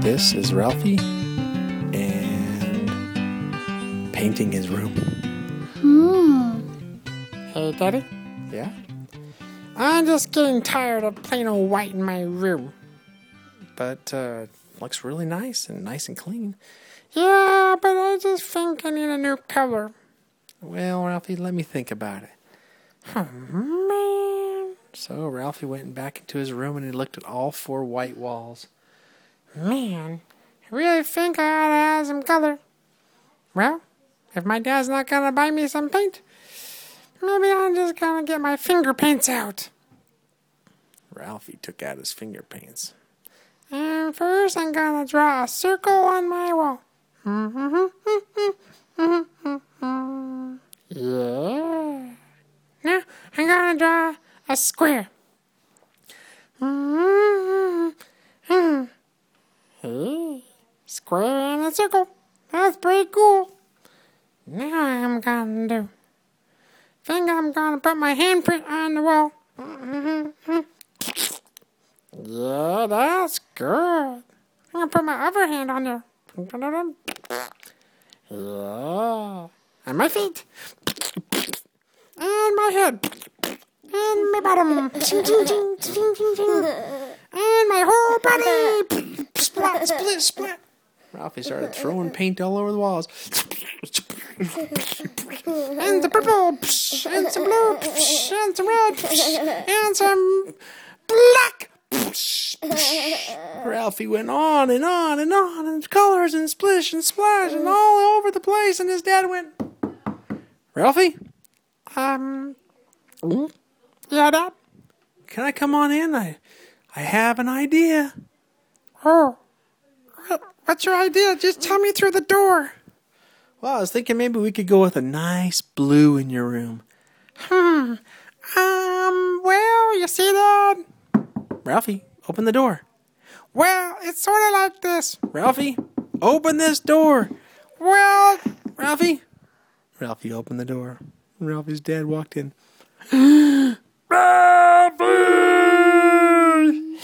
This is Ralphie and painting his room. Hmm. Hey, Daddy. Yeah? I'm just getting tired of plain old white in my room. But uh looks really nice and nice and clean. Yeah, but I just think I need a new color. Well, Ralphie, let me think about it. Oh, man. So Ralphie went back into his room and he looked at all four white walls. Man, I really think I ought to add some color. Well, if my dad's not gonna buy me some paint, maybe I'm just gonna get my finger paints out. Ralphie took out his finger paints. And first, I'm gonna draw a circle on my wall. yeah. Now, I'm gonna draw a square. Hey, square and a circle. That's pretty cool. Now I'm gonna do. Think I'm gonna put my handprint on the wall. Yeah, that's good. I'm gonna put my other hand on there. Yeah. And my feet. And my head. And my bottom. And my whole body. Splat, split, splat. Ralphie started throwing paint all over the walls. And the purple. And some blue. And some red. And some black. Ralphie went on and on and on and colors and splish and splash and all over the place and his dad went Ralphie, Um. Yeah, Dad? can I come on in? I I have an idea. Oh. What- What's your idea? Just tell me through the door. Well, I was thinking maybe we could go with a nice blue in your room. Hmm. Um, well, you see, that? Ralphie, open the door. Well, it's sort of like this. Ralphie, open this door. Well, Ralphie. Ralphie opened the door. Ralphie's dad walked in. Ralphie!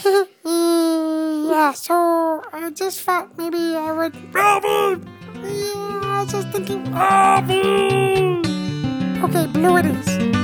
yeah, so I just thought maybe I would. Ralphie! Yeah, I was just thinking. Ralphie! Okay, blue it is.